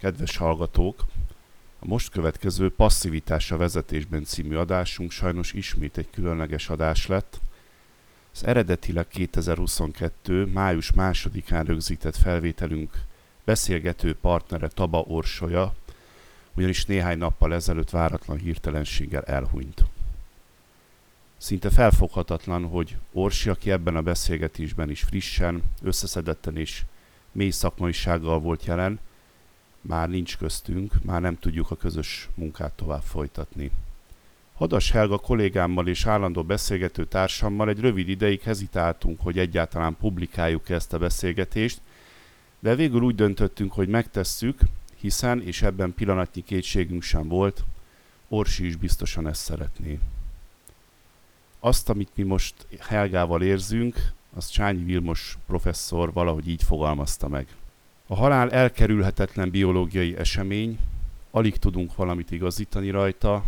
Kedves hallgatók! A most következő Passzivitás a vezetésben című adásunk sajnos ismét egy különleges adás lett. Az eredetileg 2022. május másodikán rögzített felvételünk beszélgető partnere Taba Orsolya, ugyanis néhány nappal ezelőtt váratlan hirtelenséggel elhunyt. Szinte felfoghatatlan, hogy Orsi, aki ebben a beszélgetésben is frissen, összeszedetten és mély szakmaisággal volt jelen, már nincs köztünk, már nem tudjuk a közös munkát tovább folytatni. Hadas Helga kollégámmal és állandó beszélgető társammal egy rövid ideig hezitáltunk, hogy egyáltalán publikáljuk -e ezt a beszélgetést, de végül úgy döntöttünk, hogy megtesszük, hiszen, és ebben pillanatnyi kétségünk sem volt, Orsi is biztosan ezt szeretné. Azt, amit mi most Helgával érzünk, az Csányi Vilmos professzor valahogy így fogalmazta meg. A halál elkerülhetetlen biológiai esemény, alig tudunk valamit igazítani rajta,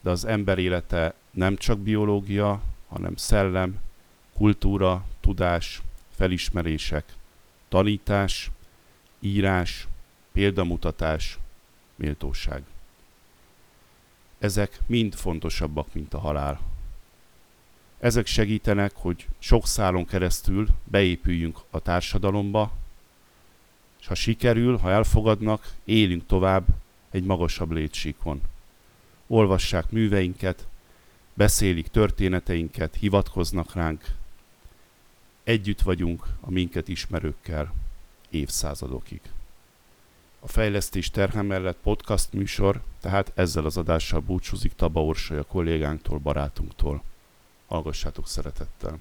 de az ember élete nem csak biológia, hanem szellem, kultúra, tudás, felismerések, tanítás, írás, példamutatás, méltóság. Ezek mind fontosabbak, mint a halál. Ezek segítenek, hogy sok szálon keresztül beépüljünk a társadalomba, és ha sikerül, ha elfogadnak, élünk tovább egy magasabb létsíkon. Olvassák műveinket, beszélik történeteinket, hivatkoznak ránk. Együtt vagyunk a minket ismerőkkel évszázadokig. A fejlesztés terhe mellett podcast műsor, tehát ezzel az adással búcsúzik Taba Orsolya kollégánktól, barátunktól. Hallgassátok szeretettel!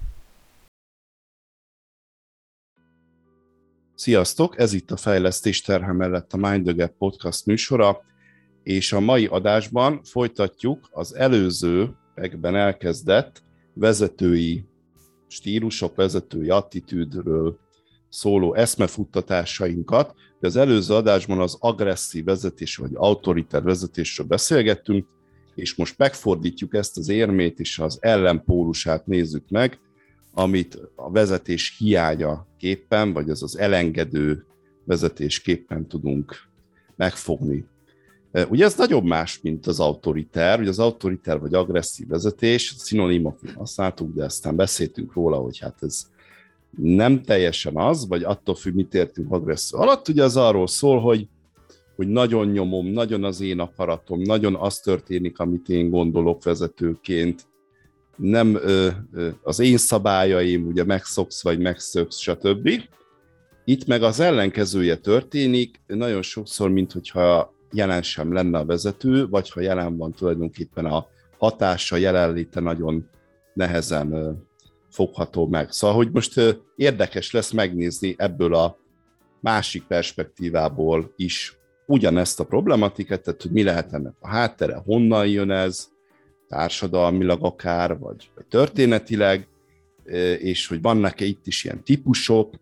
Sziasztok! Ez itt a Fejlesztés terhe mellett a Mind the Gap podcast műsora, és a mai adásban folytatjuk az előző megben elkezdett vezetői stílusok, vezetői attitűdről szóló eszmefuttatásainkat. Az előző adásban az agresszív vezetés vagy autoriter vezetésről beszélgettünk, és most megfordítjuk ezt az érmét, és az ellenpólusát nézzük meg, amit a vezetés hiánya képpen, vagy az az elengedő vezetésképpen tudunk megfogni. Ugye ez nagyobb más, mint az autoriter, ugye az autoriter vagy agresszív vezetés, szinonimok használtuk, de aztán beszéltünk róla, hogy hát ez nem teljesen az, vagy attól függ, mit értünk agresszív. Alatt, ugye az arról szól, hogy, hogy nagyon nyomom, nagyon az én akaratom, nagyon az történik, amit én gondolok vezetőként, nem ö, ö, az én szabályaim, ugye megszoksz vagy megszöksz, stb. Itt meg az ellenkezője történik, nagyon sokszor, mint hogyha jelen sem lenne a vezető, vagy ha jelen van tulajdonképpen a hatása, jelenléte nagyon nehezen ö, fogható meg. Szóval, hogy most ö, érdekes lesz megnézni ebből a másik perspektívából is ugyanezt a problematikát, tehát hogy mi lehet ennek a háttere, honnan jön ez, társadalmilag akár, vagy, történetileg, és hogy vannak-e itt is ilyen típusok,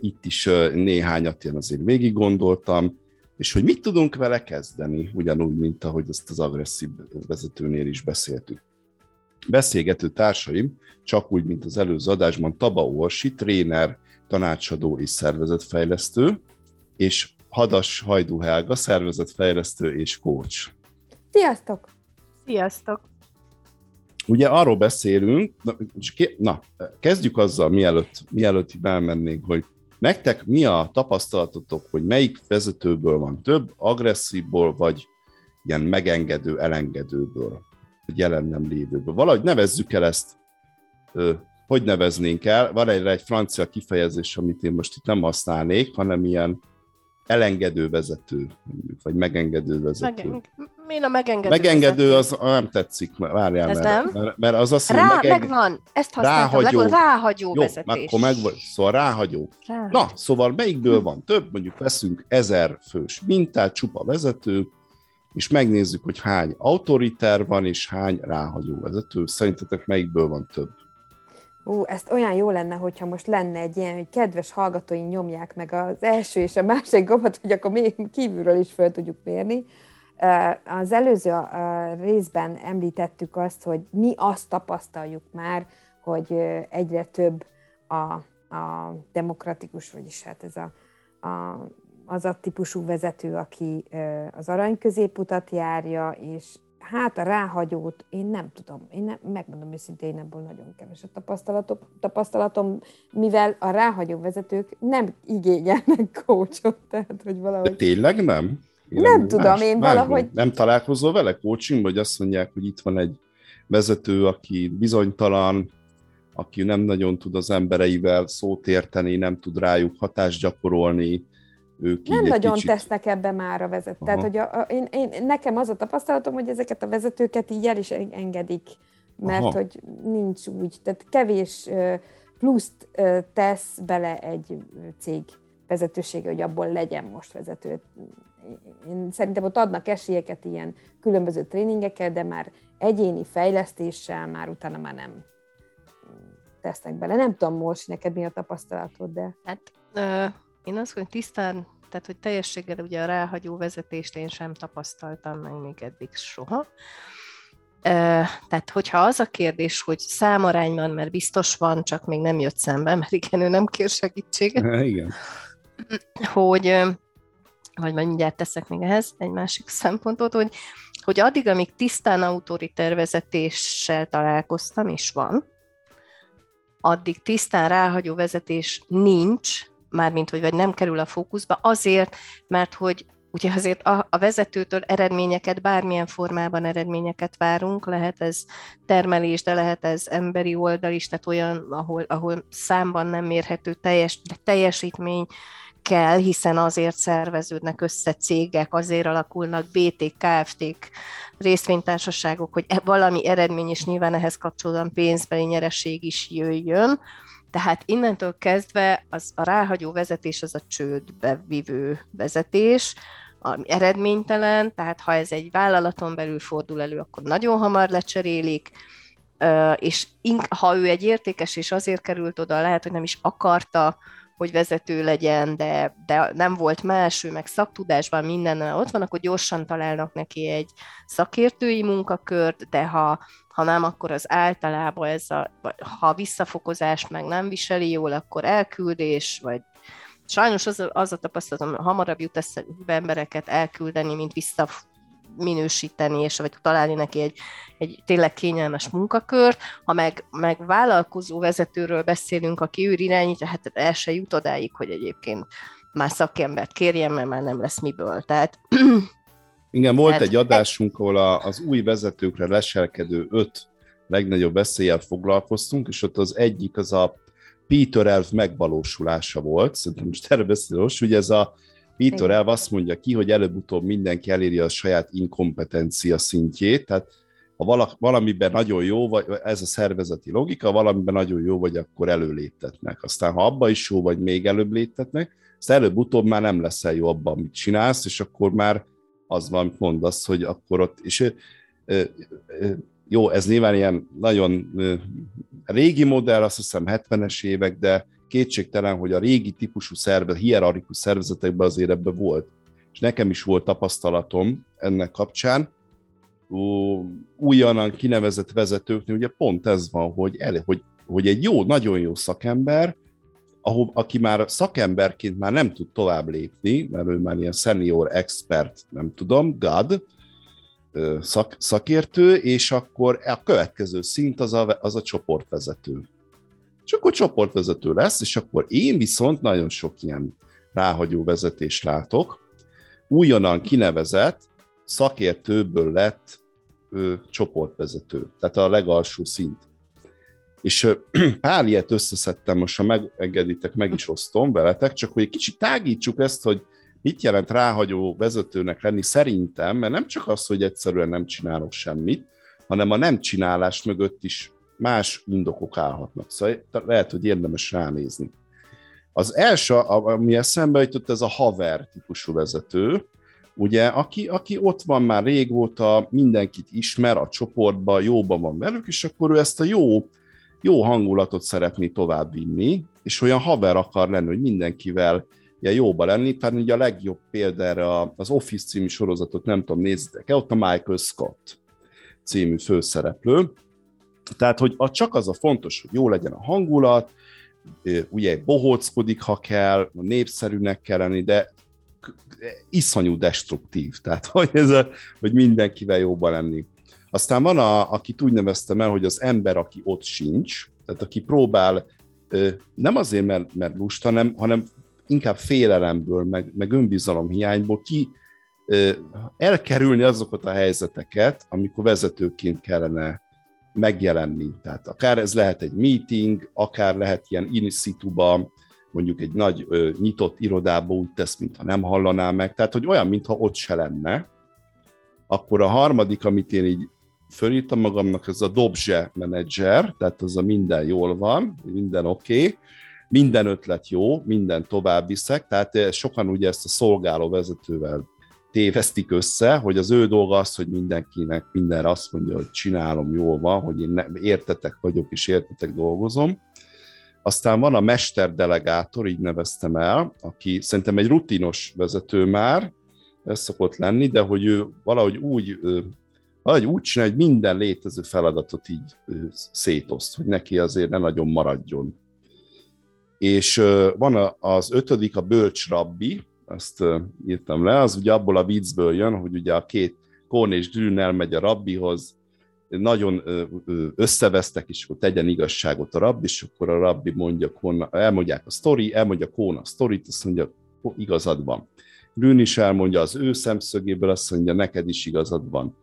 itt is néhányat én azért végig gondoltam, és hogy mit tudunk vele kezdeni, ugyanúgy, mint ahogy ezt az agresszív vezetőnél is beszéltük. Beszélgető társaim, csak úgy, mint az előző adásban, Taba Orsi, tréner, tanácsadó és szervezetfejlesztő, és Hadas Hajdú Helga, szervezetfejlesztő és coach. Sziasztok! Sziasztok! Ugye arról beszélünk, na, na kezdjük azzal, mielőtt, mielőtt elmennénk, hogy nektek mi a tapasztalatotok, hogy melyik vezetőből van több, agresszívból, vagy ilyen megengedő, elengedőből, vagy jelen nem lévőből. Valahogy nevezzük el ezt, hogy neveznénk el. Van egy, egy francia kifejezés, amit én most itt nem használnék, hanem ilyen elengedő vezető, vagy megengedő vezető. Megen... Mi a megengedő Megengedő az nem tetszik, várjál, Ez mert, nem? Mert, mert az azt Rá, megeng... megvan, ezt használtam, ráhagyó, ráhagyó Jó, vezetés. akkor meg szóval ráhagyó. ráhagyó. Na, szóval melyikből van több, mondjuk veszünk ezer fős mintát, csupa vezető, és megnézzük, hogy hány autoriter van, és hány ráhagyó vezető. Szerintetek melyikből van több? Ú, ezt olyan jó lenne, hogyha most lenne egy ilyen, hogy kedves hallgatóink nyomják meg az első és a másik gombot, hogy akkor még kívülről is fel tudjuk mérni. Az előző részben említettük azt, hogy mi azt tapasztaljuk már, hogy egyre több a, a demokratikus, vagyis hát ez a, a az a típusú vezető, aki az arany középutat járja, és hát a ráhagyót én nem tudom, én nem, megmondom őszintén, én ebből nagyon keves a tapasztalatom, tapasztalatom, mivel a ráhagyó vezetők nem igényelnek coachot, tehát hogy valahogy... De tényleg nem? Nem, tudom, más, én valahogy... Nem, nem találkozol vele coaching, vagy azt mondják, hogy itt van egy vezető, aki bizonytalan, aki nem nagyon tud az embereivel szót érteni, nem tud rájuk hatást gyakorolni, ők Nem nagyon kicsit... tesznek ebbe már a vezetők. Tehát, hogy a, a, én, én, nekem az a tapasztalatom, hogy ezeket a vezetőket így el is engedik, mert Aha. hogy nincs úgy, tehát kevés pluszt tesz bele egy cég vezetősége, hogy abból legyen most vezető. Én szerintem ott adnak esélyeket ilyen különböző tréningekkel, de már egyéni fejlesztéssel már utána már nem tesznek bele. Nem tudom, most neked mi a tapasztalatod, de... Hát uh, én azt hogy tisztán, tehát hogy teljességgel ugye a ráhagyó vezetést én sem tapasztaltam meg még eddig soha. Tehát, hogyha az a kérdés, hogy számarányban, mert biztos van, csak még nem jött szembe, mert igen, ő nem kér segítséget. Igen. Hogy, vagy majd mindjárt teszek még ehhez egy másik szempontot, hogy, hogy addig, amíg tisztán autoriter vezetéssel találkoztam, és van, addig tisztán ráhagyó vezetés nincs, mármint hogy vagy nem kerül a fókuszba, azért, mert hogy Ugye azért a, a vezetőtől eredményeket, bármilyen formában eredményeket várunk, lehet ez termelés, de lehet ez emberi oldal is, tehát olyan, ahol, ahol számban nem mérhető teljes, teljesítmény kell, hiszen azért szerveződnek össze cégek, azért alakulnak BT, KFT-k, részvénytársaságok, hogy e, valami eredmény, és nyilván ehhez kapcsolódóan pénzbeli nyereség is jöjjön. Tehát innentől kezdve az a ráhagyó vezetés az a csődbe vivő vezetés, ami eredménytelen, tehát ha ez egy vállalaton belül fordul elő, akkor nagyon hamar lecserélik, és ha ő egy értékes, és azért került oda, lehet, hogy nem is akarta, hogy vezető legyen, de, de nem volt más, ő meg szaktudásban minden ott van, akkor gyorsan találnak neki egy szakértői munkakört, de ha, ha nem, akkor az általában ez a, ha a visszafokozást meg nem viseli jól, akkor elküldés, vagy sajnos az, az a tapasztalatom, hamarabb jut eszembe embereket elküldeni, mint vissza minősíteni, és vagy találni neki egy, egy tényleg kényelmes munkakört. Ha meg, meg vállalkozó vezetőről beszélünk, aki ő irányítja, hát el se jut odáig, hogy egyébként már szakembert kérjen, mert már nem lesz miből. Tehát igen, volt mert... egy adásunk, ahol a, az új vezetőkre leselkedő öt legnagyobb veszélyel foglalkoztunk, és ott az egyik az a Peter elv megvalósulása volt, szerintem most erre beszélünk, hogy ez a Peter elv azt mondja ki, hogy előbb-utóbb mindenki eléri a saját inkompetencia szintjét, tehát ha valamiben nagyon jó vagy, ez a szervezeti logika, valamiben nagyon jó vagy, akkor előléptetnek. Aztán ha abba is jó vagy, még előbb léptetnek, aztán előbb-utóbb már nem leszel jó abban, amit csinálsz, és akkor már az van, amit mondasz, hogy akkor ott, és jó, ez nyilván ilyen nagyon régi modell, azt hiszem 70-es évek, de kétségtelen, hogy a régi típusú szervezet, hierarchikus szervezetekben azért ebbe volt. És nekem is volt tapasztalatom ennek kapcsán, újonnan kinevezett vezetőknél ugye pont ez van, hogy, el, hogy, hogy egy jó, nagyon jó szakember, ahol, aki már szakemberként már nem tud tovább lépni, mert ő már ilyen senior expert, nem tudom, God, szak, szakértő, és akkor a következő szint az a, az a csoportvezető. És akkor csoportvezető lesz, és akkor én viszont nagyon sok ilyen ráhagyó vezetést látok. Újonnan kinevezett szakértőből lett ő, csoportvezető, tehát a legalsó szint. És pár ilyet összeszedtem, most ha megengeditek, meg is osztom veletek, csak hogy egy kicsit tágítsuk ezt, hogy mit jelent ráhagyó vezetőnek lenni szerintem, mert nem csak az, hogy egyszerűen nem csinálok semmit, hanem a nem csinálás mögött is más indokok állhatnak. Szóval lehet, hogy érdemes ránézni. Az első, ami eszembe jutott, ez a haver típusú vezető, ugye, aki, aki ott van már régóta, mindenkit ismer a csoportban, jóban van velük, és akkor ő ezt a jó, jó hangulatot szeretné továbbvinni, és olyan haver akar lenni, hogy mindenkivel ilyen jóba lenni. Tehát ugye a legjobb példa erre az Office című sorozatot, nem tudom, nézzétek el, ott a Michael Scott című főszereplő. Tehát, hogy a, csak az a fontos, hogy jó legyen a hangulat, ugye bohóckodik, ha kell, népszerűnek kell lenni, de iszonyú destruktív, tehát hogy, ez a, hogy mindenkivel jóban lenni. Aztán van, a, akit úgy neveztem el, hogy az ember, aki ott sincs, tehát aki próbál nem azért, mert, mert lusta, hanem, hanem inkább félelemből, meg, meg önbizalomhiányból ki elkerülni azokat a helyzeteket, amikor vezetőként kellene megjelenni. Tehát akár ez lehet egy meeting, akár lehet ilyen in situ-ba, mondjuk egy nagy ö, nyitott irodába úgy tesz, mintha nem hallaná meg, tehát hogy olyan, mintha ott se lenne. Akkor a harmadik, amit én így fölírtam magamnak, ez a dobzse menedzser, tehát az a minden jól van, minden oké, okay, minden ötlet jó, minden tovább viszek, tehát sokan ugye ezt a szolgáló vezetővel tévesztik össze, hogy az ő dolga az, hogy mindenkinek mindenre azt mondja, hogy csinálom, jól van, hogy én értetek vagyok és értetek dolgozom. Aztán van a mesterdelegátor, így neveztem el, aki szerintem egy rutinos vezető már, ez szokott lenni, de hogy ő valahogy úgy, valahogy úgy csinál, hogy minden létező feladatot így szétoszt, hogy neki azért ne nagyon maradjon. És van az ötödik, a bölcs rabbi, azt írtam le, az ugye abból a viccből jön, hogy ugye a két Korn és Drün elmegy a rabbihoz, nagyon összevesztek, és akkor tegyen igazságot a rabbi, és akkor a rabbi mondja, Kona, elmondják a sztori, elmondja Kóna a sztorit, azt mondja, igazad van. Drün is elmondja az ő szemszögéből, azt mondja, neked is igazad van.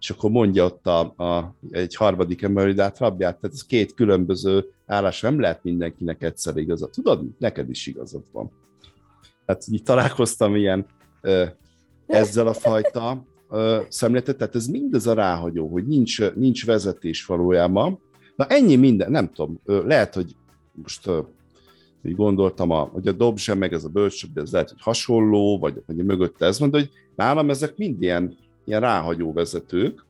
És akkor mondja ott a, a, egy harmadik ember, hogy hát rabját, tehát ez két különböző állás, nem lehet mindenkinek egyszer igazad. Tudod, neked is igazad van. Tehát így találkoztam ilyen ezzel a fajta szemléletet, tehát ez mindez a ráhagyó, hogy nincs, nincs vezetés valójában. Na ennyi minden, nem tudom, lehet, hogy most így gondoltam, a, hogy a dobzse, meg ez a bölcsöbb, ez lehet, hogy hasonló, vagy, vagy mögötte ez van, de hogy nálam ezek mind ilyen, ilyen ráhagyó vezetők,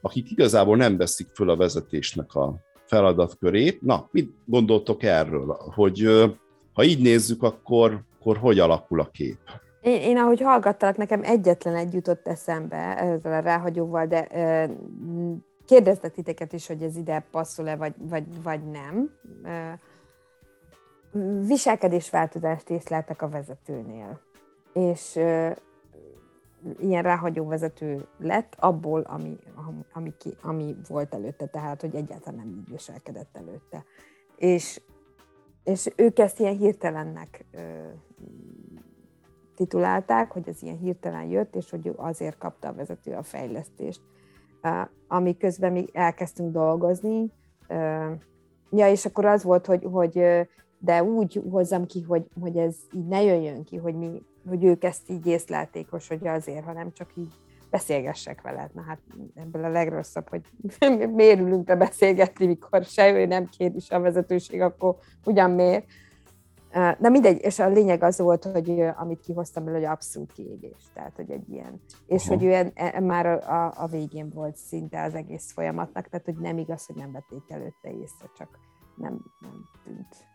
akik igazából nem veszik föl a vezetésnek a feladatkörét. Na, mit gondoltok erről? Hogy ha így nézzük, akkor akkor hogy alakul a kép? Én, én ahogy hallgattalak, nekem egyetlen egy jutott eszembe ezzel a ráhagyóval, de ö, kérdeztek titeket is, hogy ez ide passzol-e, vagy, vagy, vagy nem. Ö, viselkedésváltozást észleltek a vezetőnél, és ö, ilyen ráhagyó vezető lett abból, ami, ami, ki, ami volt előtte, tehát hogy egyáltalán nem viselkedett előtte. És és ők ezt ilyen hirtelennek ö, titulálták, hogy ez ilyen hirtelen jött, és hogy azért kapta a vezető a fejlesztést. Ami közben mi elkezdtünk dolgozni, ja, és akkor az volt, hogy, hogy de úgy hozzam ki, hogy, hogy ez így ne jöjjön ki, hogy, mi, hogy ők ezt így észlelték, hogy azért, hanem csak így beszélgessek veled. Na hát ebből a legrosszabb, hogy miért ülünk be beszélgetni, mikor se ő nem kér is a vezetőség, akkor ugyan miért. De mindegy, és a lényeg az volt, hogy amit kihoztam belőle, hogy abszolút kiégés. Tehát, hogy egy ilyen. És Aha. hogy ő en, már a, a, a végén volt szinte az egész folyamatnak, tehát, hogy nem igaz, hogy nem vették előtte észre, csak nem, nem tűnt.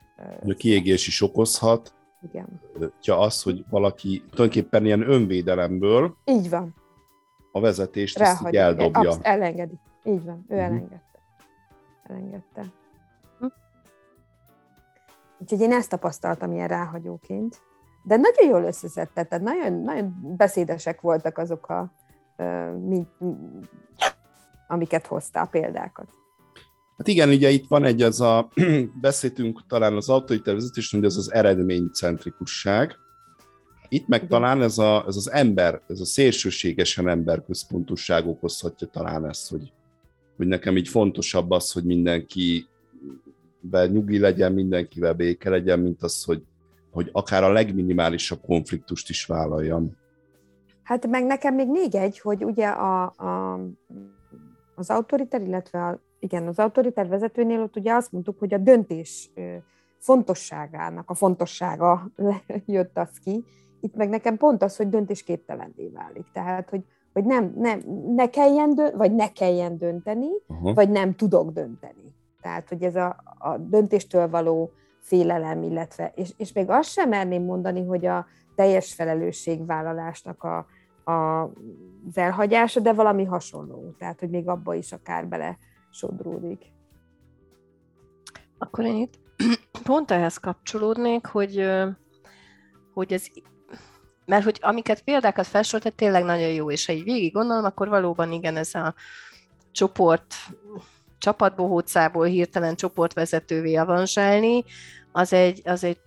A kiégés is okozhat. Igen. Ja, az, hogy valaki tulajdonképpen ilyen önvédelemből. Így van a vezetést ezt így eldobja. Absz- elengedi. Így van, ő uh-huh. elengedte. Elengedte. Hm? Úgyhogy én ezt tapasztaltam ilyen ráhagyóként. De nagyon jól összeszedte, tehát nagyon, nagyon beszédesek voltak azok a, mint, amiket hozta a példákat. Hát igen, ugye itt van egy, az a, beszéltünk talán az autoritervezetés, hogy ez az eredménycentrikusság, itt meg talán ez, a, ez az ember, ez a szélsőségesen emberközpontúság okozhatja talán ezt, hogy, hogy nekem így fontosabb az, hogy mindenki nyugi legyen, mindenkivel béke legyen, mint az, hogy, hogy akár a legminimálisabb konfliktust is vállaljam. Hát meg nekem még még egy, hogy ugye a, a, az autoriter, illetve a, igen, az autoriter vezetőnél ott ugye azt mondtuk, hogy a döntés fontosságának a fontossága jött az ki, itt meg nekem pont az, hogy döntésképtelenné válik. Tehát, hogy, hogy nem, nem, ne kelljen dönt, vagy ne kelljen dönteni, uh-huh. vagy nem tudok dönteni. Tehát, hogy ez a, a döntéstől való félelem, illetve, és, és még azt sem merném mondani, hogy a teljes felelősségvállalásnak a, a, az elhagyása, de valami hasonló. Tehát, hogy még abba is akár bele sodródik. Akkor én itt pont ehhez kapcsolódnék, hogy, hogy ez mert hogy amiket példákat felsorolt, tényleg nagyon jó, és ha így végig gondolom, akkor valóban igen, ez a csoport csapatbohócából hirtelen csoportvezetővé avanzsálni, az egy, az egy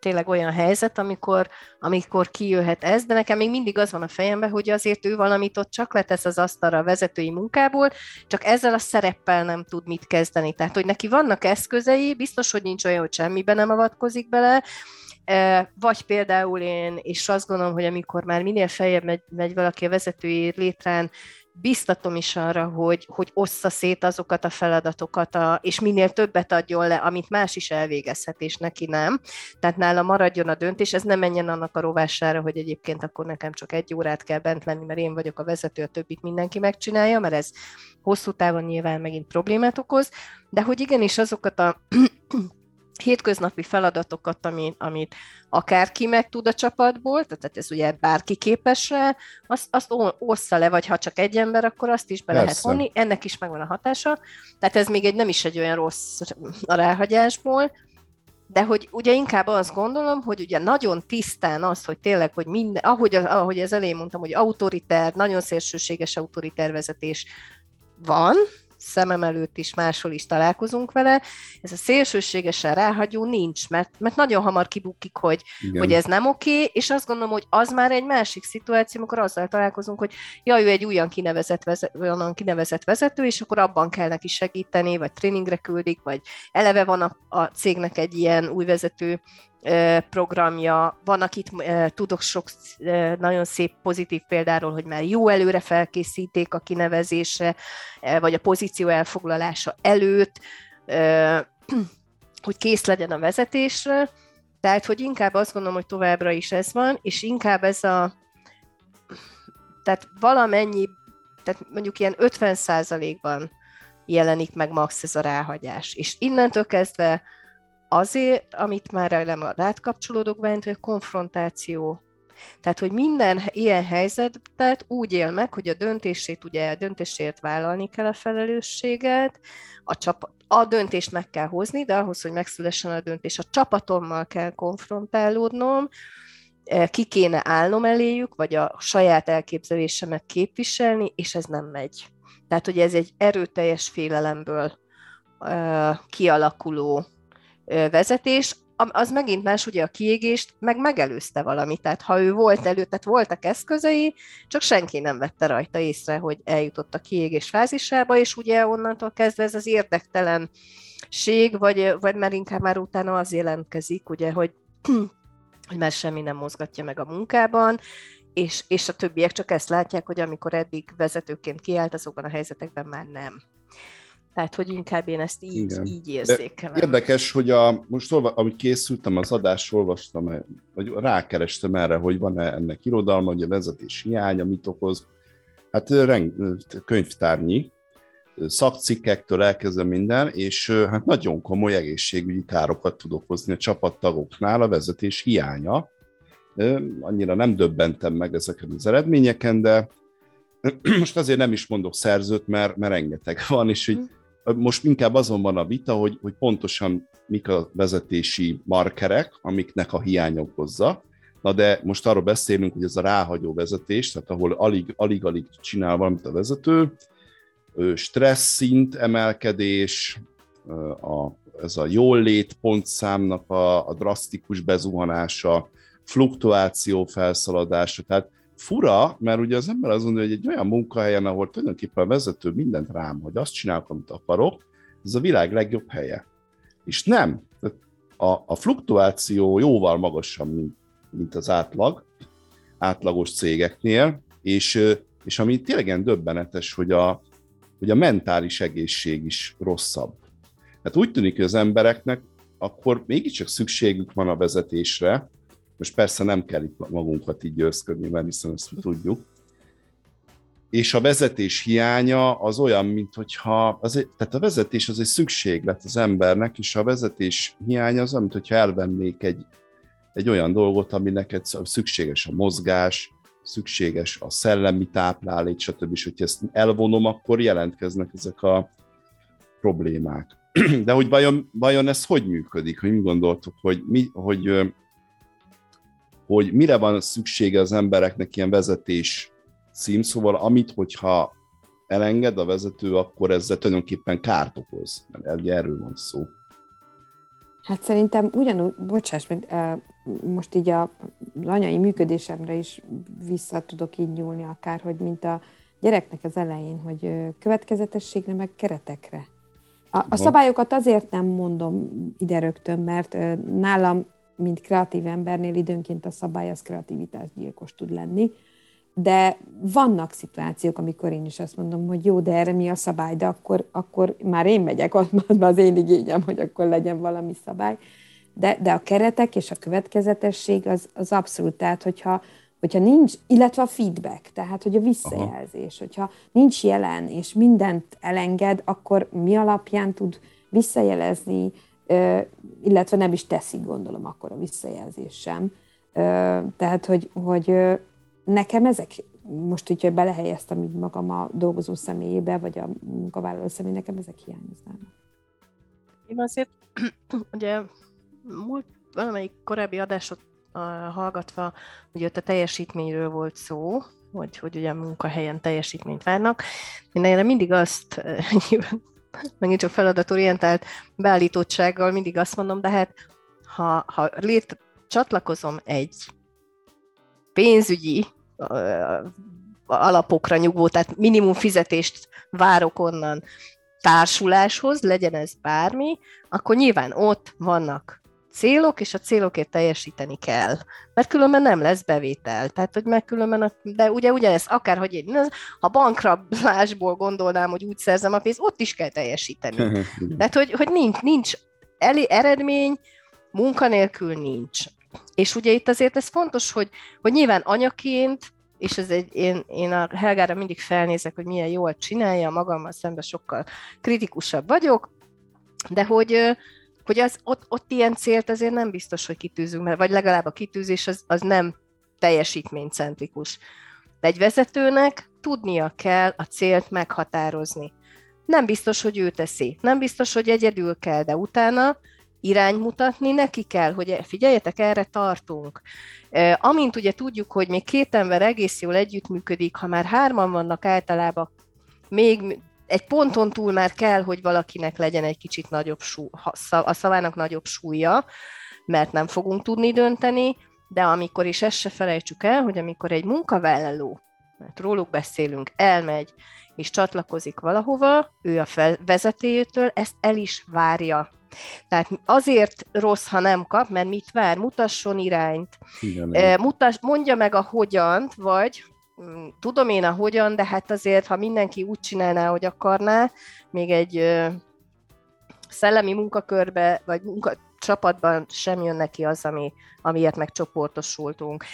tényleg olyan helyzet, amikor, amikor kijöhet ez, de nekem még mindig az van a fejemben, hogy azért ő valamit ott csak letesz az asztalra a vezetői munkából, csak ezzel a szereppel nem tud mit kezdeni. Tehát, hogy neki vannak eszközei, biztos, hogy nincs olyan, hogy semmiben nem avatkozik bele, vagy például én, és azt gondolom, hogy amikor már minél feljebb megy, megy valaki a vezetői létrán, biztatom is arra, hogy, hogy ossza szét azokat a feladatokat, a, és minél többet adjon le, amit más is elvégezhet, és neki nem. Tehát nála maradjon a döntés, ez nem menjen annak a rovására, hogy egyébként akkor nekem csak egy órát kell bent lenni, mert én vagyok a vezető, a többit mindenki megcsinálja, mert ez hosszú távon nyilván megint problémát okoz, de hogy igenis azokat a hétköznapi feladatokat, amit, amit akárki meg tud a csapatból, tehát ez ugye bárki képes rá, azt, azt ossza le, vagy ha csak egy ember, akkor azt is be Persze. lehet vonni, ennek is megvan a hatása, tehát ez még egy nem is egy olyan rossz a ráhagyásból, de hogy ugye inkább azt gondolom, hogy ugye nagyon tisztán az, hogy tényleg, hogy minden, ahogy, ahogy ez elé mondtam, hogy autoriter, nagyon szélsőséges autoriter vezetés van, szemem előtt is, máshol is találkozunk vele. Ez a szélsőségesen ráhagyó nincs, mert, mert nagyon hamar kibukik, hogy, hogy ez nem oké, okay, és azt gondolom, hogy az már egy másik szituáció, amikor azzal találkozunk, hogy jaj, ő egy újan kinevezett, vezet, olyan kinevezett vezető, és akkor abban kell neki segíteni, vagy tréningre küldik, vagy eleve van a, a cégnek egy ilyen új vezető programja, van, akit tudok sok nagyon szép pozitív példáról, hogy már jó előre felkészíték a kinevezésre, vagy a pozíció elfoglalása előtt, hogy kész legyen a vezetésre, tehát, hogy inkább azt gondolom, hogy továbbra is ez van, és inkább ez a, tehát valamennyi, tehát mondjuk ilyen 50% ban jelenik meg max ez a ráhagyás. És innentől kezdve azért, amit már elem a rátkapcsolódok bent, hogy konfrontáció. Tehát, hogy minden ilyen helyzetet úgy él meg, hogy a döntését, ugye a döntésért vállalni kell a felelősséget, a, csap- a döntést meg kell hozni, de ahhoz, hogy megszülessen a döntés, a csapatommal kell konfrontálódnom, e, ki kéne állnom eléjük, vagy a saját elképzelésemet képviselni, és ez nem megy. Tehát, hogy ez egy erőteljes félelemből uh, kialakuló vezetés, az megint más, ugye a kiégést meg megelőzte valami, tehát ha ő volt elő, tehát voltak eszközei, csak senki nem vette rajta észre, hogy eljutott a kiégés fázisába, és ugye onnantól kezdve ez az érdektelenség, vagy, vagy már inkább már utána az jelentkezik, ugye, hogy, hogy már semmi nem mozgatja meg a munkában, és, és a többiek csak ezt látják, hogy amikor eddig vezetőként kiállt, azokban a helyzetekben már nem. Tehát, hogy inkább én ezt így, Igen. így érzékelem. De érdekes, hogy a, most olva, amit készültem az adást, olvastam, vagy rákerestem erre, hogy van-e ennek irodalma, hogy a vezetés hiánya mit okoz. Hát reng, könyvtárnyi, szakcikkektől elkezdve minden, és hát nagyon komoly egészségügyi károkat tud okozni a csapattagoknál a vezetés hiánya. Annyira nem döbbentem meg ezeken az eredményeken, de most azért nem is mondok szerzőt, mert, mert rengeteg van, és hogy most inkább azon van a vita, hogy, hogy pontosan mik a vezetési markerek, amiknek a hiány okozza. Na de most arról beszélünk, hogy ez a ráhagyó vezetés, tehát ahol alig-alig csinál valamit a vezető, stressz szint emelkedés, a, ez a jól lét pontszámnak a, a drasztikus bezuhanása, fluktuáció felszaladása, tehát fura, mert ugye az ember azt mondja, hogy egy olyan munkahelyen, ahol tulajdonképpen a vezető mindent rám, hogy azt csinálok, amit akarok, ez a világ legjobb helye. És nem. A, a fluktuáció jóval magasabb, mint, mint az átlag, átlagos cégeknél, és, és ami tényleg döbbenetes, hogy a, hogy a mentális egészség is rosszabb. Hát úgy tűnik, hogy az embereknek akkor mégiscsak szükségük van a vezetésre, most persze nem kell itt magunkat így győzködni, mert hiszen ezt tudjuk. És a vezetés hiánya az olyan, mint hogyha, az egy, tehát a vezetés az egy szükséglet az embernek, és a vezetés hiánya az olyan, mint hogyha elvennék egy, egy olyan dolgot, ami neked szükséges a mozgás, szükséges a szellemi táplálék, stb. És hogyha ezt elvonom, akkor jelentkeznek ezek a problémák. De hogy vajon, vajon ez hogy működik, hogy mi gondoltuk, hogy, mi, hogy hogy mire van szüksége az embereknek ilyen vezetés cím, szóval amit, hogyha elenged a vezető, akkor ezzel tulajdonképpen kárt okoz, mert erről van szó. Hát szerintem ugyanúgy, bocsáss meg, most így a, anyai működésemre is vissza tudok így nyúlni akár, hogy mint a gyereknek az elején, hogy következetességre, meg keretekre. A, a szabályokat azért nem mondom ide rögtön, mert nálam, mint kreatív embernél időnként a szabály az kreativitásgyilkos tud lenni, de vannak szituációk, amikor én is azt mondom, hogy jó, de erre mi a szabály, de akkor, akkor már én megyek, az az én igényem, hogy akkor legyen valami szabály. De, de a keretek és a következetesség az, az abszolút, tehát hogyha, hogyha nincs, illetve a feedback, tehát hogy a visszajelzés, Aha. hogyha nincs jelen és mindent elenged, akkor mi alapján tud visszajelezni, illetve nem is teszi, gondolom, akkor a visszajelzés sem. Tehát, hogy, hogy nekem ezek, most hogyha belehelyeztem így magam a dolgozó személyébe, vagy a munkavállaló személy, nekem ezek hiányoznának. Én azért, ugye múlt valamelyik korábbi adásot hallgatva, hogy ott a teljesítményről volt szó, hogy, hogy ugye a munkahelyen teljesítményt várnak. Én erre mindig azt, megint csak feladatorientált beállítottsággal mindig azt mondom, de hát ha, ha lét, csatlakozom egy pénzügyi alapokra nyugvó, tehát minimum fizetést várok onnan társuláshoz, legyen ez bármi, akkor nyilván ott vannak célok, és a célokért teljesíteni kell. Mert különben nem lesz bevétel. Tehát, hogy meg különben, a, de ugye ugyanez, akárhogy én, ha bankrablásból gondolnám, hogy úgy szerzem a pénzt, ott is kell teljesíteni. Tehát, hogy, hogy nincs, nincs elé, eredmény, munkanélkül nincs. És ugye itt azért ez fontos, hogy, hogy nyilván anyaként, és ez egy, én, én a Helgára mindig felnézek, hogy milyen jól csinálja, magammal szemben sokkal kritikusabb vagyok, de hogy, hogy az, ott, ott ilyen célt azért nem biztos, hogy kitűzünk, mert vagy legalább a kitűzés az, az nem teljesítménycentrikus. De egy vezetőnek tudnia kell a célt meghatározni. Nem biztos, hogy ő teszi, nem biztos, hogy egyedül kell, de utána iránymutatni, neki kell, hogy figyeljetek, erre tartunk. Amint ugye tudjuk, hogy még két ember egész jól együttműködik, ha már hárman vannak általában, még egy ponton túl már kell, hogy valakinek legyen egy kicsit nagyobb súly, a szavának nagyobb súlya, mert nem fogunk tudni dönteni, de amikor is ezt se felejtsük el, hogy amikor egy munkavállaló, mert róluk beszélünk, elmegy és csatlakozik valahova, ő a vezetőjétől ezt el is várja. Tehát azért rossz, ha nem kap, mert mit vár? Mutasson irányt, Igen, mutas, mondja meg a hogyant, vagy tudom én a hogyan, de hát azért, ha mindenki úgy csinálná, hogy akarná, még egy szellemi munkakörbe, vagy munka, csapatban sem jön neki az, ami, amiért megcsoportosultunk.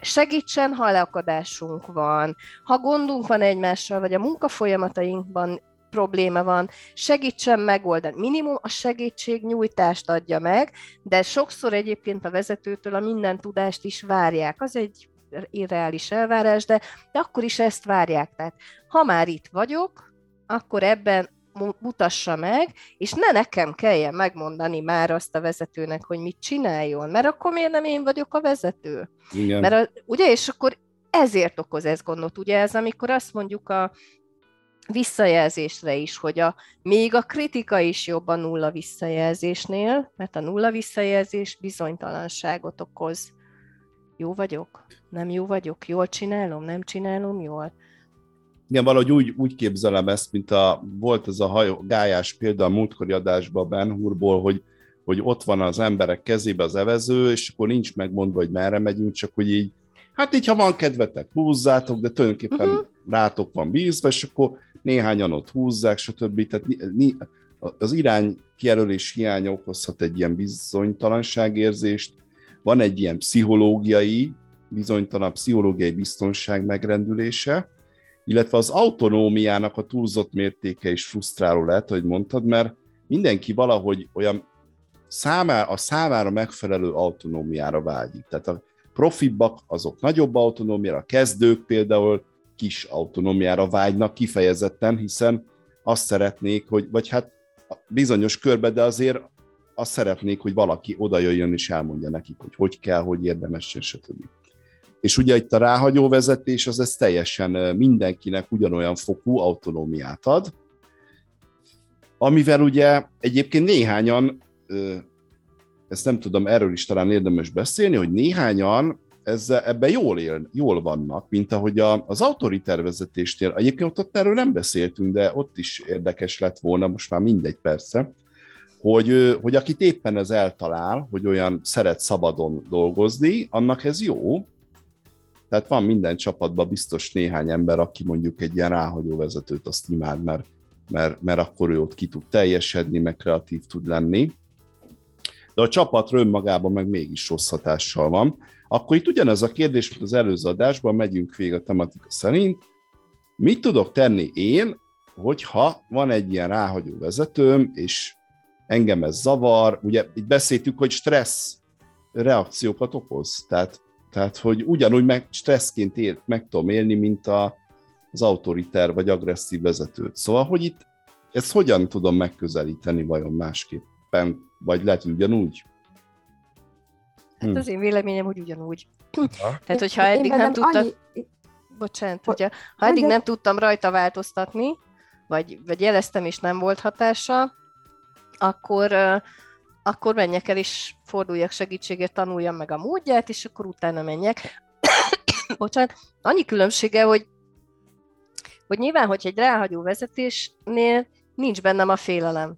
Segítsen, ha leakadásunk van, ha gondunk van egymással, vagy a munkafolyamatainkban probléma van, segítsen megoldani. Minimum a segítségnyújtást adja meg, de sokszor egyébként a vezetőtől a minden tudást is várják. Az egy irreális elvárás, de, de akkor is ezt várják. Tehát ha már itt vagyok, akkor ebben mutassa meg, és ne nekem kelljen megmondani már azt a vezetőnek, hogy mit csináljon, mert akkor miért nem én vagyok a vezető? Igen. Mert a, ugye, és akkor ezért okoz ez gondot, ugye ez, amikor azt mondjuk a, visszajelzésre is, hogy a, még a kritika is jobb a nulla visszajelzésnél, mert a nulla visszajelzés bizonytalanságot okoz. Jó vagyok? Nem jó vagyok? Jól csinálom? Nem csinálom jól? Igen, valahogy úgy, úgy képzelem ezt, mint a, volt ez a hajó, gályás példa a múltkori adásban Ben Hurból, hogy, hogy ott van az emberek kezébe az evező, és akkor nincs megmondva, hogy merre megyünk, csak hogy így, hát így, ha van kedvetek, húzzátok, de tulajdonképpen uh-huh. rátok van bízva, és akkor néhányan ott húzzák, stb. Tehát az irány kijelölés hiánya okozhat egy ilyen bizonytalanságérzést, van egy ilyen pszichológiai, bizonytalan pszichológiai biztonság megrendülése, illetve az autonómiának a túlzott mértéke is frusztráló lehet, hogy mondtad, mert mindenki valahogy olyan számára, a számára megfelelő autonómiára vágyik. Tehát a profibbak azok nagyobb autonómiára, a kezdők például kis autonómiára vágynak kifejezetten, hiszen azt szeretnék, hogy, vagy hát bizonyos körbe, de azért azt szeretnék, hogy valaki oda jöjjön és elmondja nekik, hogy hogy kell, hogy érdemes, stb. És ugye itt a ráhagyó vezetés az ez teljesen mindenkinek ugyanolyan fokú autonómiát ad, amivel ugye egyébként néhányan, ezt nem tudom, erről is talán érdemes beszélni, hogy néhányan ezzel, ebben jól, él, jól vannak, mint ahogy a, az autoritervezetésnél, egyébként ott, ott erről nem beszéltünk, de ott is érdekes lett volna, most már mindegy persze, hogy, hogy akit éppen ez eltalál, hogy olyan szeret szabadon dolgozni, annak ez jó. Tehát van minden csapatban biztos néhány ember, aki mondjuk egy ilyen ráhagyó vezetőt azt imád, mert, mert, mert akkor ő ott ki tud teljesedni, meg kreatív tud lenni. De a csapat önmagában meg mégis rossz hatással van. Akkor itt ugyanez a kérdés, mint az előző adásban, megyünk végig a tematika szerint. Mit tudok tenni én, hogyha van egy ilyen ráhagyó vezetőm, és engem ez zavar, ugye itt beszéltük, hogy stressz reakciókat okoz, tehát, tehát hogy ugyanúgy meg stresszként él, meg tudom élni, mint a, az autoriter vagy agresszív vezetőt. Szóval, hogy itt ezt hogyan tudom megközelíteni vajon másképpen, vagy lehet ugyanúgy? Hát hm. az én véleményem, hogy ugyanúgy. Ha? Tehát, hogyha eddig nem tudtam... Annyi... Bocsánat, hogyha, ha eddig nem tudtam rajta változtatni, vagy, vagy jeleztem, és nem volt hatása, akkor, akkor menjek el, és forduljak segítségért, tanuljam meg a módját, és akkor utána menjek. Bocsánat, annyi különbsége, hogy, hogy nyilván, hogy egy ráhagyó vezetésnél nincs bennem a félelem.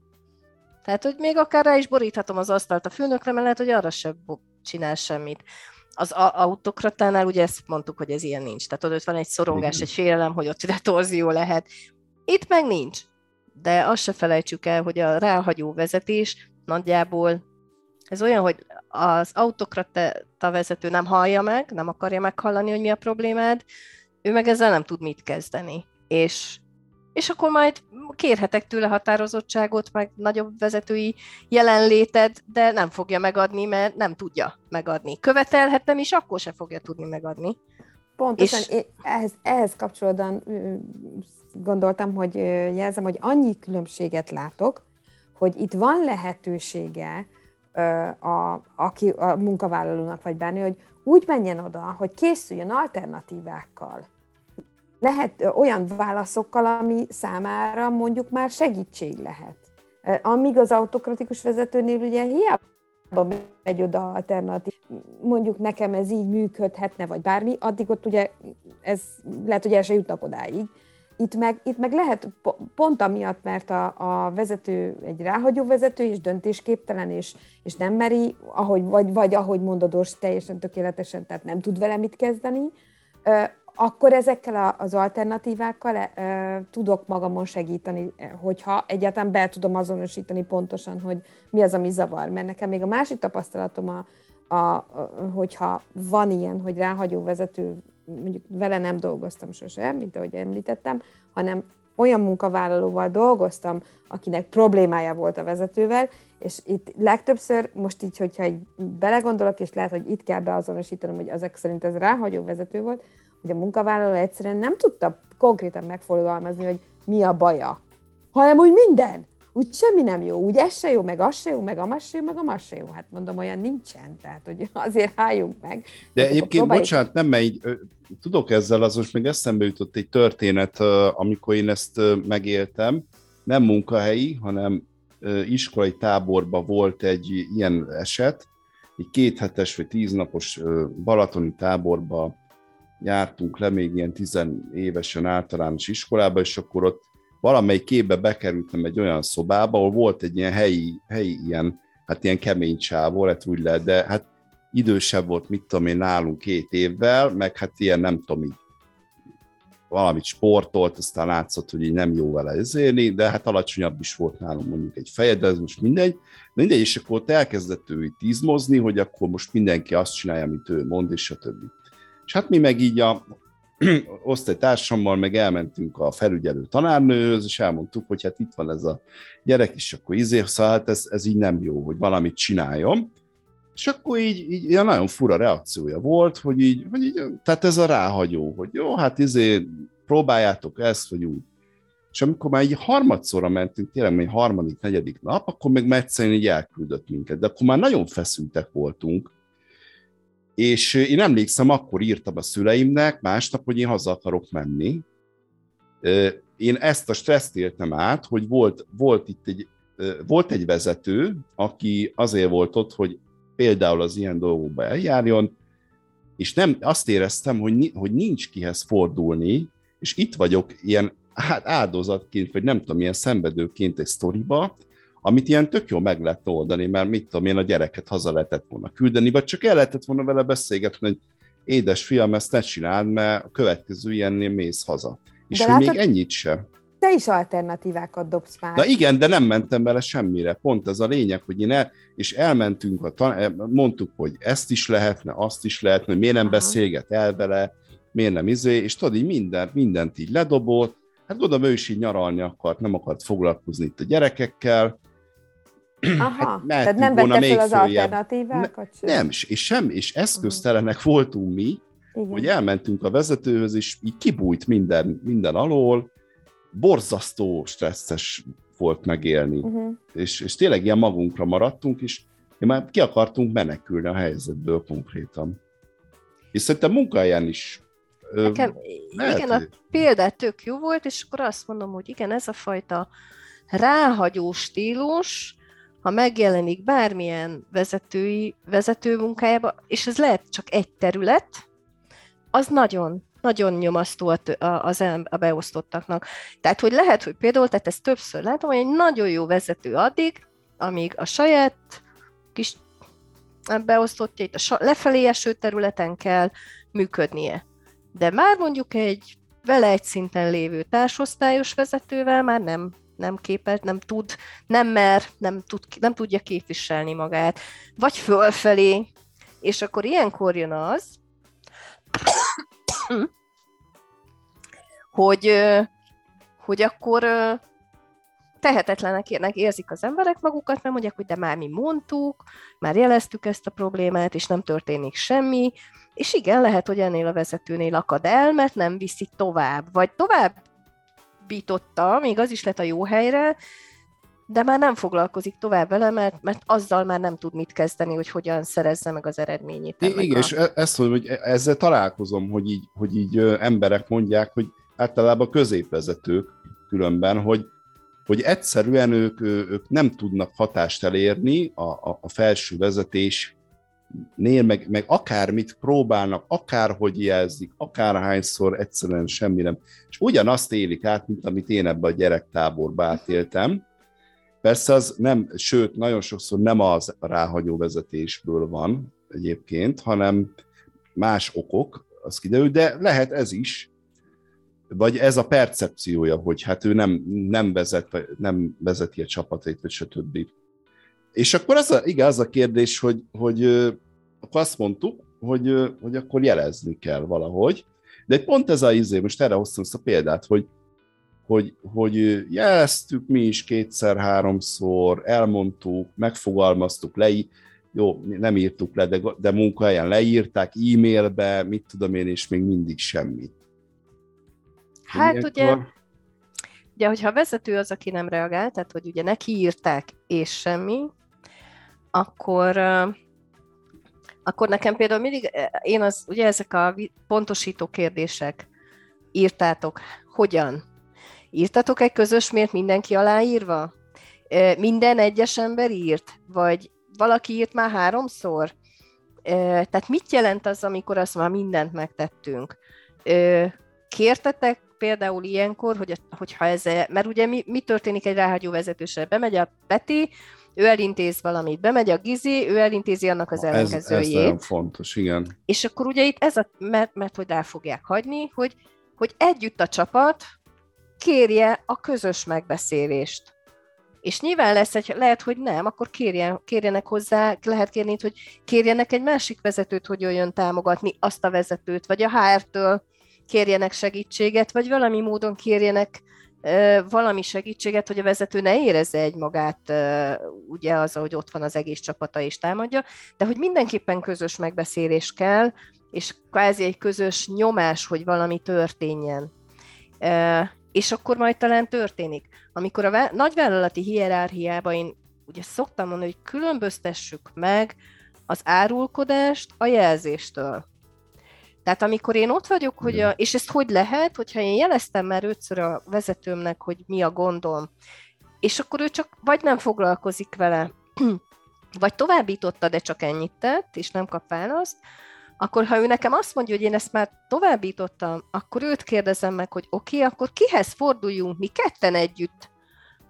Tehát, hogy még akár rá is boríthatom az asztalt a főnökre, mert lehet, hogy arra sem csinál semmit. Az autokratánál ugye ezt mondtuk, hogy ez ilyen nincs. Tehát ott van egy szorongás, egy félelem, hogy ott retorzió lehet. Itt meg nincs de azt se felejtsük el, hogy a ráhagyó vezetés nagyjából ez olyan, hogy az autokrata vezető nem hallja meg, nem akarja meghallani, hogy mi a problémád, ő meg ezzel nem tud mit kezdeni. És, és akkor majd kérhetek tőle határozottságot, meg nagyobb vezetői jelenléted, de nem fogja megadni, mert nem tudja megadni. Követelhetem is, akkor se fogja tudni megadni. Pontosan, és... ehhez, ehhez kapcsolódóan gondoltam, hogy jelzem, hogy annyi különbséget látok, hogy itt van lehetősége a, aki, a munkavállalónak vagy bármi, hogy úgy menjen oda, hogy készüljön alternatívákkal. Lehet olyan válaszokkal, ami számára mondjuk már segítség lehet. Amíg az autokratikus vezetőnél ugye hiába megy oda alternatív, mondjuk nekem ez így működhetne, vagy bármi, addig ott ugye ez lehet, hogy el se jutnak odáig. Itt meg, itt meg lehet pont amiatt, mert a, a vezető egy ráhagyó vezető, és döntésképtelen, és, és nem meri, ahogy, vagy, vagy ahogy mondod, teljesen tökéletesen, tehát nem tud vele mit kezdeni, akkor ezekkel az alternatívákkal tudok magamon segíteni, hogyha egyáltalán be tudom azonosítani pontosan, hogy mi az, ami zavar. Mert nekem még a másik tapasztalatom, a, a, a, hogyha van ilyen, hogy ráhagyó vezető mondjuk vele nem dolgoztam sosem, mint ahogy említettem, hanem olyan munkavállalóval dolgoztam, akinek problémája volt a vezetővel, és itt legtöbbször, most így, hogyha így belegondolok, és lehet, hogy itt kell beazonosítanom, hogy ezek szerint ez ráhagyó vezető volt, hogy a munkavállaló egyszerűen nem tudta konkrétan megfogalmazni, hogy mi a baja, hanem úgy minden. Úgy semmi nem jó, úgy ez se jó, meg az se jó, meg amaz se jó, meg amaz se jó. Hát mondom, olyan nincsen, tehát hogy azért álljunk meg. De hát egyébként, próbáljuk... bocsánat, nem, mert így, tudok ezzel, az most még eszembe jutott egy történet, amikor én ezt megéltem, nem munkahelyi, hanem iskolai táborban volt egy ilyen eset, egy kéthetes vagy tíznapos balatoni táborba jártunk le, még ilyen tizenévesen általános iskolába, és akkor ott valamelyik képbe bekerültem egy olyan szobába, ahol volt egy ilyen helyi, helyi ilyen, hát ilyen kemény csávó, lett úgy lehet, de hát idősebb volt, mit tudom én, nálunk két évvel, meg hát ilyen nem tudom, így valamit sportolt, aztán látszott, hogy így nem jó vele ezérni, de hát alacsonyabb is volt nálunk mondjuk egy feje, de ez most mindegy. Mindegy, és akkor ott elkezdett ő itt izmozni, hogy akkor most mindenki azt csinálja, amit ő mond, és a többi. És hát mi meg így a osztálytársammal meg elmentünk a felügyelő tanárnőhöz, és elmondtuk, hogy hát itt van ez a gyerek, és akkor izé, szóval hát ez, ez így nem jó, hogy valamit csináljon. És akkor így, így ilyen nagyon fura reakciója volt, hogy így, hogy így, tehát ez a ráhagyó, hogy jó, hát izé, próbáljátok ezt, vagy úgy. És amikor már egy harmadszorra mentünk, tényleg még harmadik, negyedik nap, akkor már egyszerűen így elküldött minket, de akkor már nagyon feszültek voltunk, és én emlékszem, akkor írtam a szüleimnek másnap, hogy én haza akarok menni. Én ezt a stresszt éltem át, hogy volt, volt itt egy, volt egy vezető, aki azért volt ott, hogy például az ilyen dolgokba eljárjon, és nem azt éreztem, hogy, hogy nincs kihez fordulni, és itt vagyok ilyen hát áldozatként, vagy nem tudom, ilyen szenvedőként egy sztoriba, amit ilyen tök jó meg lehet oldani, mert mit tudom én, a gyereket haza lehetett volna küldeni, vagy csak el lehetett volna vele beszélgetni, hogy édes fiam, ezt ne csináld, mert a következő ilyennél mész haza. És de látod, még ennyit sem. Te is alternatívákat dobsz már. Na igen, de nem mentem bele semmire. Pont ez a lényeg, hogy én el, és elmentünk, a tan- mondtuk, hogy ezt is lehetne, azt is lehetne, hogy miért nem Aha. beszélget el vele, miért nem izé, és tudod, így mindent, mindent így ledobott, hát gondolom ő is így nyaralni akart, nem akart foglalkozni itt a gyerekekkel, Aha, hát tehát nem vette fel az alternatívákat? Ne, nem, és, sem, és eszköztelenek voltunk mi, Igen. hogy elmentünk a vezetőhöz, és így kibújt minden, minden alól, borzasztó stresszes volt megélni. Uh-huh. És, és tényleg ilyen magunkra maradtunk, és már ki akartunk menekülni a helyzetből konkrétan. És szerintem munkahelyen is Nekem, lehet, igen, a példát tök jó volt, és akkor azt mondom, hogy igen, ez a fajta ráhagyó stílus, ha megjelenik bármilyen vezetői, vezető munkájába, és ez lehet csak egy terület, az nagyon, nagyon nyomasztó az a beosztottaknak. Tehát, hogy lehet, hogy például, tehát ezt többször látom, hogy egy nagyon jó vezető addig, amíg a saját kis beosztottjait a lefelé eső területen kell működnie. De már mondjuk egy vele egy szinten lévő társosztályos vezetővel már nem nem képes, nem tud, nem mer, nem, tud, nem tudja képviselni magát, vagy fölfelé, és akkor ilyenkor jön az, hogy, hogy akkor tehetetlenek érzik az emberek magukat, mert mondják, hogy de már mi mondtuk, már jeleztük ezt a problémát, és nem történik semmi, és igen, lehet, hogy ennél a vezetőnél akad el, mert nem viszi tovább, vagy tovább jobbította, még az is lett a jó helyre, de már nem foglalkozik tovább vele, mert, mert azzal már nem tud mit kezdeni, hogy hogyan szerezze meg az eredményét. Igen, a... és e- ezt, hogy ezzel találkozom, hogy így, hogy így emberek mondják, hogy általában középvezetők különben, hogy, hogy egyszerűen ők, ők nem tudnak hatást elérni a, a, a felső vezetés nél, meg, meg akármit próbálnak, akárhogy jelzik, akárhányszor, egyszerűen semmi nem. És ugyanazt élik át, mint amit én ebbe a gyerektáborba átéltem. Persze az nem, sőt, nagyon sokszor nem az ráhagyó vezetésből van egyébként, hanem más okok, az kiderül, de lehet ez is, vagy ez a percepciója, hogy hát ő nem, nem, vezet, nem vezeti a csapatait, vagy stb. És akkor az a, igen, az a kérdés, hogy, hogy akkor azt mondtuk, hogy, hogy akkor jelezni kell valahogy. De egy pont ez a izé, most erre hoztam ezt a példát, hogy, hogy, hogy jeleztük mi is kétszer-háromszor, elmondtuk, megfogalmaztuk, le, jó, nem írtuk le, de, de munkahelyen leírták, e-mailbe, mit tudom én, és még mindig semmi. Hát Ilyenkor... ugye, ugye, hogyha a vezető az, aki nem reagál, tehát hogy ugye neki írták és semmi, akkor, akkor nekem például mindig, én az, ugye ezek a pontosító kérdések, írtátok, hogyan? Írtatok egy közös mért mindenki aláírva? Minden egyes ember írt? Vagy valaki írt már háromszor? Tehát mit jelent az, amikor azt már mindent megtettünk? Kértetek például ilyenkor, hogy, hogyha ez, mert ugye mi, mi történik egy ráhagyó vezetősre? Bemegy a Peti, ő elintéz valamit, bemegy a Gizi, ő elintézi annak az ellenkezőjét. Ez, ez nagyon fontos, igen. És akkor ugye itt ez a, mert, mert hogy el fogják hagyni, hogy, hogy együtt a csapat kérje a közös megbeszélést. És nyilván lesz egy, lehet, hogy nem, akkor kérjen, kérjenek hozzá, lehet kérni, hogy kérjenek egy másik vezetőt, hogy jöjjön támogatni azt a vezetőt, vagy a HR-től kérjenek segítséget, vagy valami módon kérjenek valami segítséget, hogy a vezető ne érezze egy magát ugye az, hogy ott van az egész csapata és támadja, de hogy mindenképpen közös megbeszélés kell, és kvázi egy közös nyomás, hogy valami történjen. és akkor majd talán történik. Amikor a nagyvállalati hierarchiában én ugye szoktam mondani, hogy különböztessük meg az árulkodást a jelzéstől. Tehát amikor én ott vagyok, hogy a, és ezt hogy lehet, hogyha én jeleztem már ötször a vezetőmnek, hogy mi a gondom, és akkor ő csak vagy nem foglalkozik vele, vagy továbbította, de csak ennyit tett, és nem kap választ, akkor ha ő nekem azt mondja, hogy én ezt már továbbítottam, akkor őt kérdezem meg, hogy oké, okay, akkor kihez forduljunk mi ketten együtt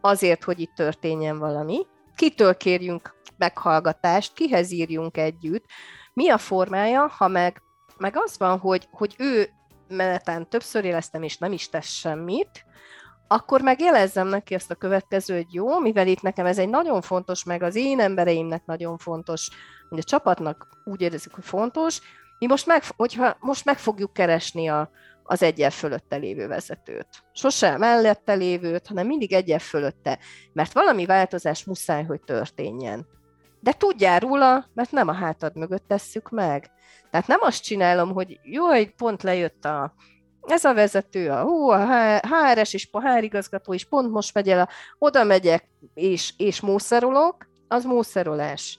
azért, hogy itt történjen valami, kitől kérjünk meghallgatást, kihez írjunk együtt, mi a formája, ha meg, meg az van, hogy, hogy ő menetán többször éleztem, és nem is tesz semmit, akkor meg jelezzem neki azt a következő, hogy jó, mivel itt nekem ez egy nagyon fontos, meg az én embereimnek nagyon fontos, hogy a csapatnak úgy érezzük, hogy fontos, mi most meg, hogyha most meg fogjuk keresni a, az egyel fölötte lévő vezetőt. Sosem mellette lévőt, hanem mindig egyel fölötte, mert valami változás muszáj, hogy történjen. De tudjál róla, mert nem a hátad mögött tesszük meg. Tehát nem azt csinálom, hogy jó, hogy pont lejött a, ez a vezető, a, hú, a HRS és a HR igazgató is pont most megy el, a, oda megyek és, és mószerolok, az mószerolás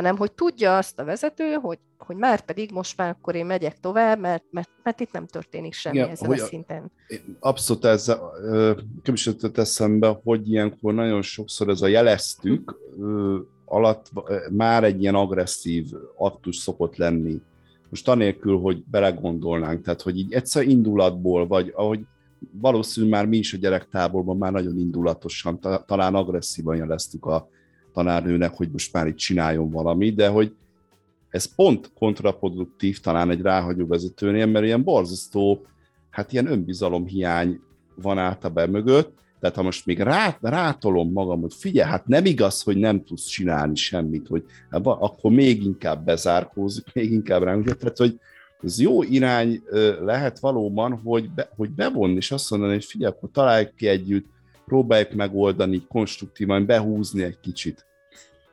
hanem hogy tudja azt a vezető, hogy, hogy már pedig most már akkor én megyek tovább, mert, mert, mert itt nem történik semmi Igen, ezen a szinten. Abszolút ez jutott eszembe, hogy ilyenkor nagyon sokszor ez a jeleztük alatt már egy ilyen agresszív aktus szokott lenni. Most anélkül, hogy belegondolnánk, tehát hogy így egyszer indulatból, vagy ahogy valószínűleg már mi is a gyerektáborban már nagyon indulatosan, talán agresszívan jeleztük a, tanárnőnek, hogy most már itt csináljon valami, de hogy ez pont kontraproduktív talán egy ráhagyó vezetőnél, mert ilyen borzasztó, hát ilyen önbizalomhiány van általában mögött, tehát ha most még rá, rátolom magam, hogy figyelj, hát nem igaz, hogy nem tudsz csinálni semmit, hogy akkor még inkább bezárkózik, még inkább ránk, tehát hogy ez jó irány lehet valóban, hogy, be, hogy bevonni, és azt mondani, hogy figyelj, akkor találjuk ki együtt, próbáljuk megoldani, konstruktívan behúzni egy kicsit.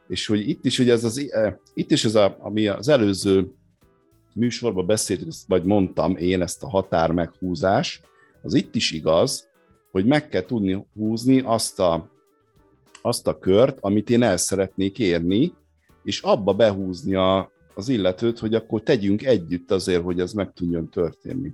És hogy itt is, hogy ez az, eh, itt is ez, a, ami az előző műsorban beszélt, vagy mondtam én ezt a határ meghúzás, az itt is igaz, hogy meg kell tudni húzni azt a, azt a kört, amit én el szeretnék érni, és abba behúzni a, az illetőt, hogy akkor tegyünk együtt azért, hogy ez meg tudjon történni.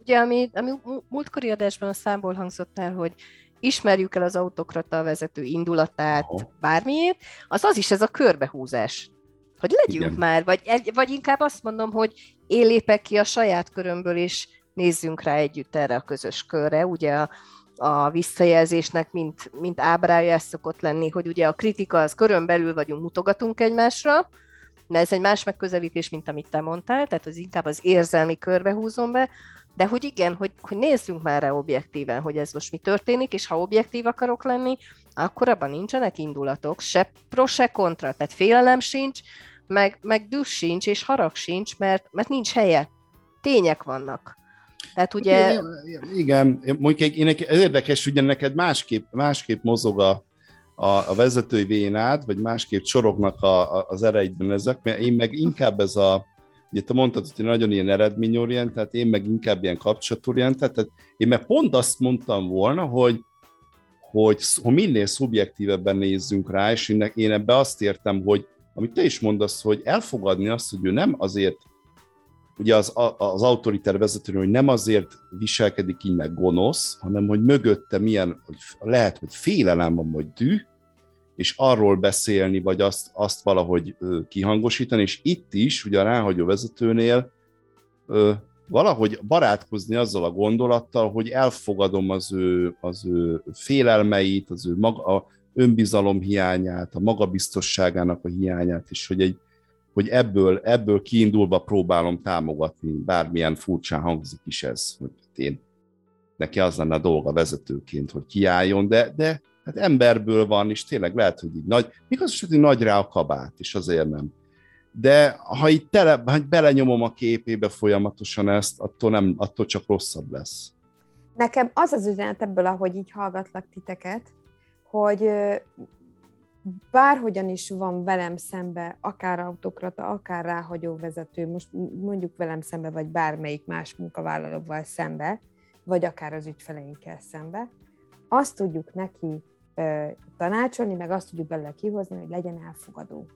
Ugye, ami, ami múltkori adásban a számból hangzott el, hogy ismerjük el az autokrata vezető indulatát, Aha. bármiért, az az is ez a körbehúzás. Hogy legyünk Igen. már, vagy, vagy inkább azt mondom, hogy én lépek ki a saját körömből, és nézzünk rá együtt erre a közös körre. Ugye a, a visszajelzésnek, mint, mint ábrája ez szokott lenni, hogy ugye a kritika az körön belül vagyunk, mutogatunk egymásra, de ez egy más megközelítés, mint amit te mondtál, tehát az inkább az érzelmi körbe húzom be, de hogy igen, hogy, hogy nézzünk már rá objektíven, hogy ez most mi történik, és ha objektív akarok lenni, akkor abban nincsenek indulatok, se pro, se kontra, tehát félelem sincs, meg, meg düh sincs, és harag sincs, mert, mert nincs helye. Tények vannak. Tehát ugye... Igen, mondjuk én, ez érdekes, ugye neked másképp, másképp mozog a, a, a vezetői vénád, vagy másképp csorognak a, a, az ereidben ezek, mert én meg inkább ez a, Ugye te mondtad, hogy nagyon ilyen eredményorientált, én meg inkább ilyen kapcsolatorientált, tehát én meg pont azt mondtam volna, hogy, hogy, hogy minél szubjektívebben nézzünk rá, és én, én ebbe azt értem, hogy amit te is mondasz, hogy elfogadni azt, hogy ő nem azért, ugye az, az autoriter vezető, hogy nem azért viselkedik így meg gonosz, hanem hogy mögötte milyen, hogy lehet, hogy félelem van, vagy düh, és arról beszélni, vagy azt, azt valahogy kihangosítani, és itt is, ugye a ráhagyó vezetőnél valahogy barátkozni azzal a gondolattal, hogy elfogadom az ő, az ő félelmeit, az ő maga, a önbizalom hiányát, a magabiztosságának a hiányát, és hogy, egy, hogy ebből, ebből kiindulva próbálom támogatni, bármilyen furcsán hangzik is ez, hogy én neki az lenne a dolga vezetőként, hogy kiálljon, de, de hát emberből van, és tényleg lehet, hogy így nagy, igaz, hogy nagy rá a kabát, és azért nem. De ha itt tele, ha belenyomom a képébe folyamatosan ezt, attól, nem, attól csak rosszabb lesz. Nekem az az üzenet ebből, ahogy így hallgatlak titeket, hogy bárhogyan is van velem szembe, akár autokrata, akár ráhagyó vezető, most mondjuk velem szembe, vagy bármelyik más munkavállalóval szembe, vagy akár az ügyfeleinkkel szembe, azt tudjuk neki ö, tanácsolni, meg azt tudjuk belőle kihozni, hogy legyen elfogadó.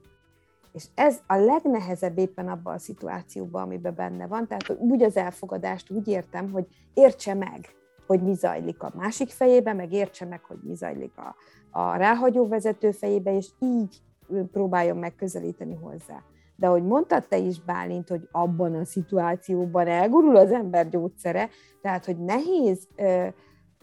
És ez a legnehezebb éppen abban a szituációban, amiben benne van. Tehát úgy az elfogadást úgy értem, hogy értse meg, hogy mi zajlik a másik fejébe, meg értse meg, hogy mi zajlik a, a ráhagyó vezető fejébe, és így próbáljon megközelíteni hozzá. De ahogy mondtad te is, Bálint, hogy abban a szituációban elgurul az ember gyógyszere, tehát, hogy nehéz,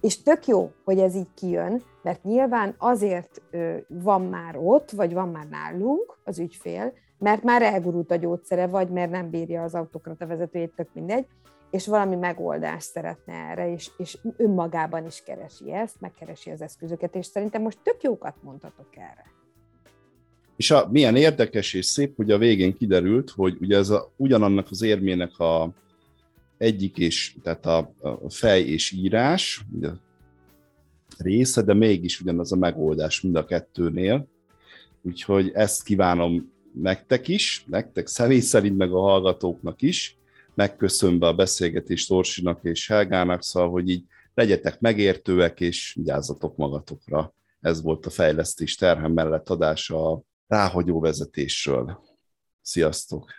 és tök jó, hogy ez így kijön, mert nyilván azért van már ott, vagy van már nálunk az ügyfél, mert már elgurult a gyógyszere, vagy mert nem bírja az autokrata vezetőjét, tök mindegy, és valami megoldást szeretne erre, és, és önmagában is keresi ezt, megkeresi az eszközöket, és szerintem most tök jókat mondhatok erre. És a, milyen érdekes és szép, hogy a végén kiderült, hogy ugye ez a, ugyanannak az érmének a egyik és, tehát a, a fej és írás ugye, része, de mégis ugyanaz a megoldás mind a kettőnél. Úgyhogy ezt kívánom nektek is, nektek személy szerint, meg a hallgatóknak is, megköszönve a beszélgetést Orsinak és Helgának, szóval, hogy így legyetek megértőek, és vigyázzatok magatokra. Ez volt a fejlesztés terhem mellett adása a ráhagyó vezetésről. Sziasztok!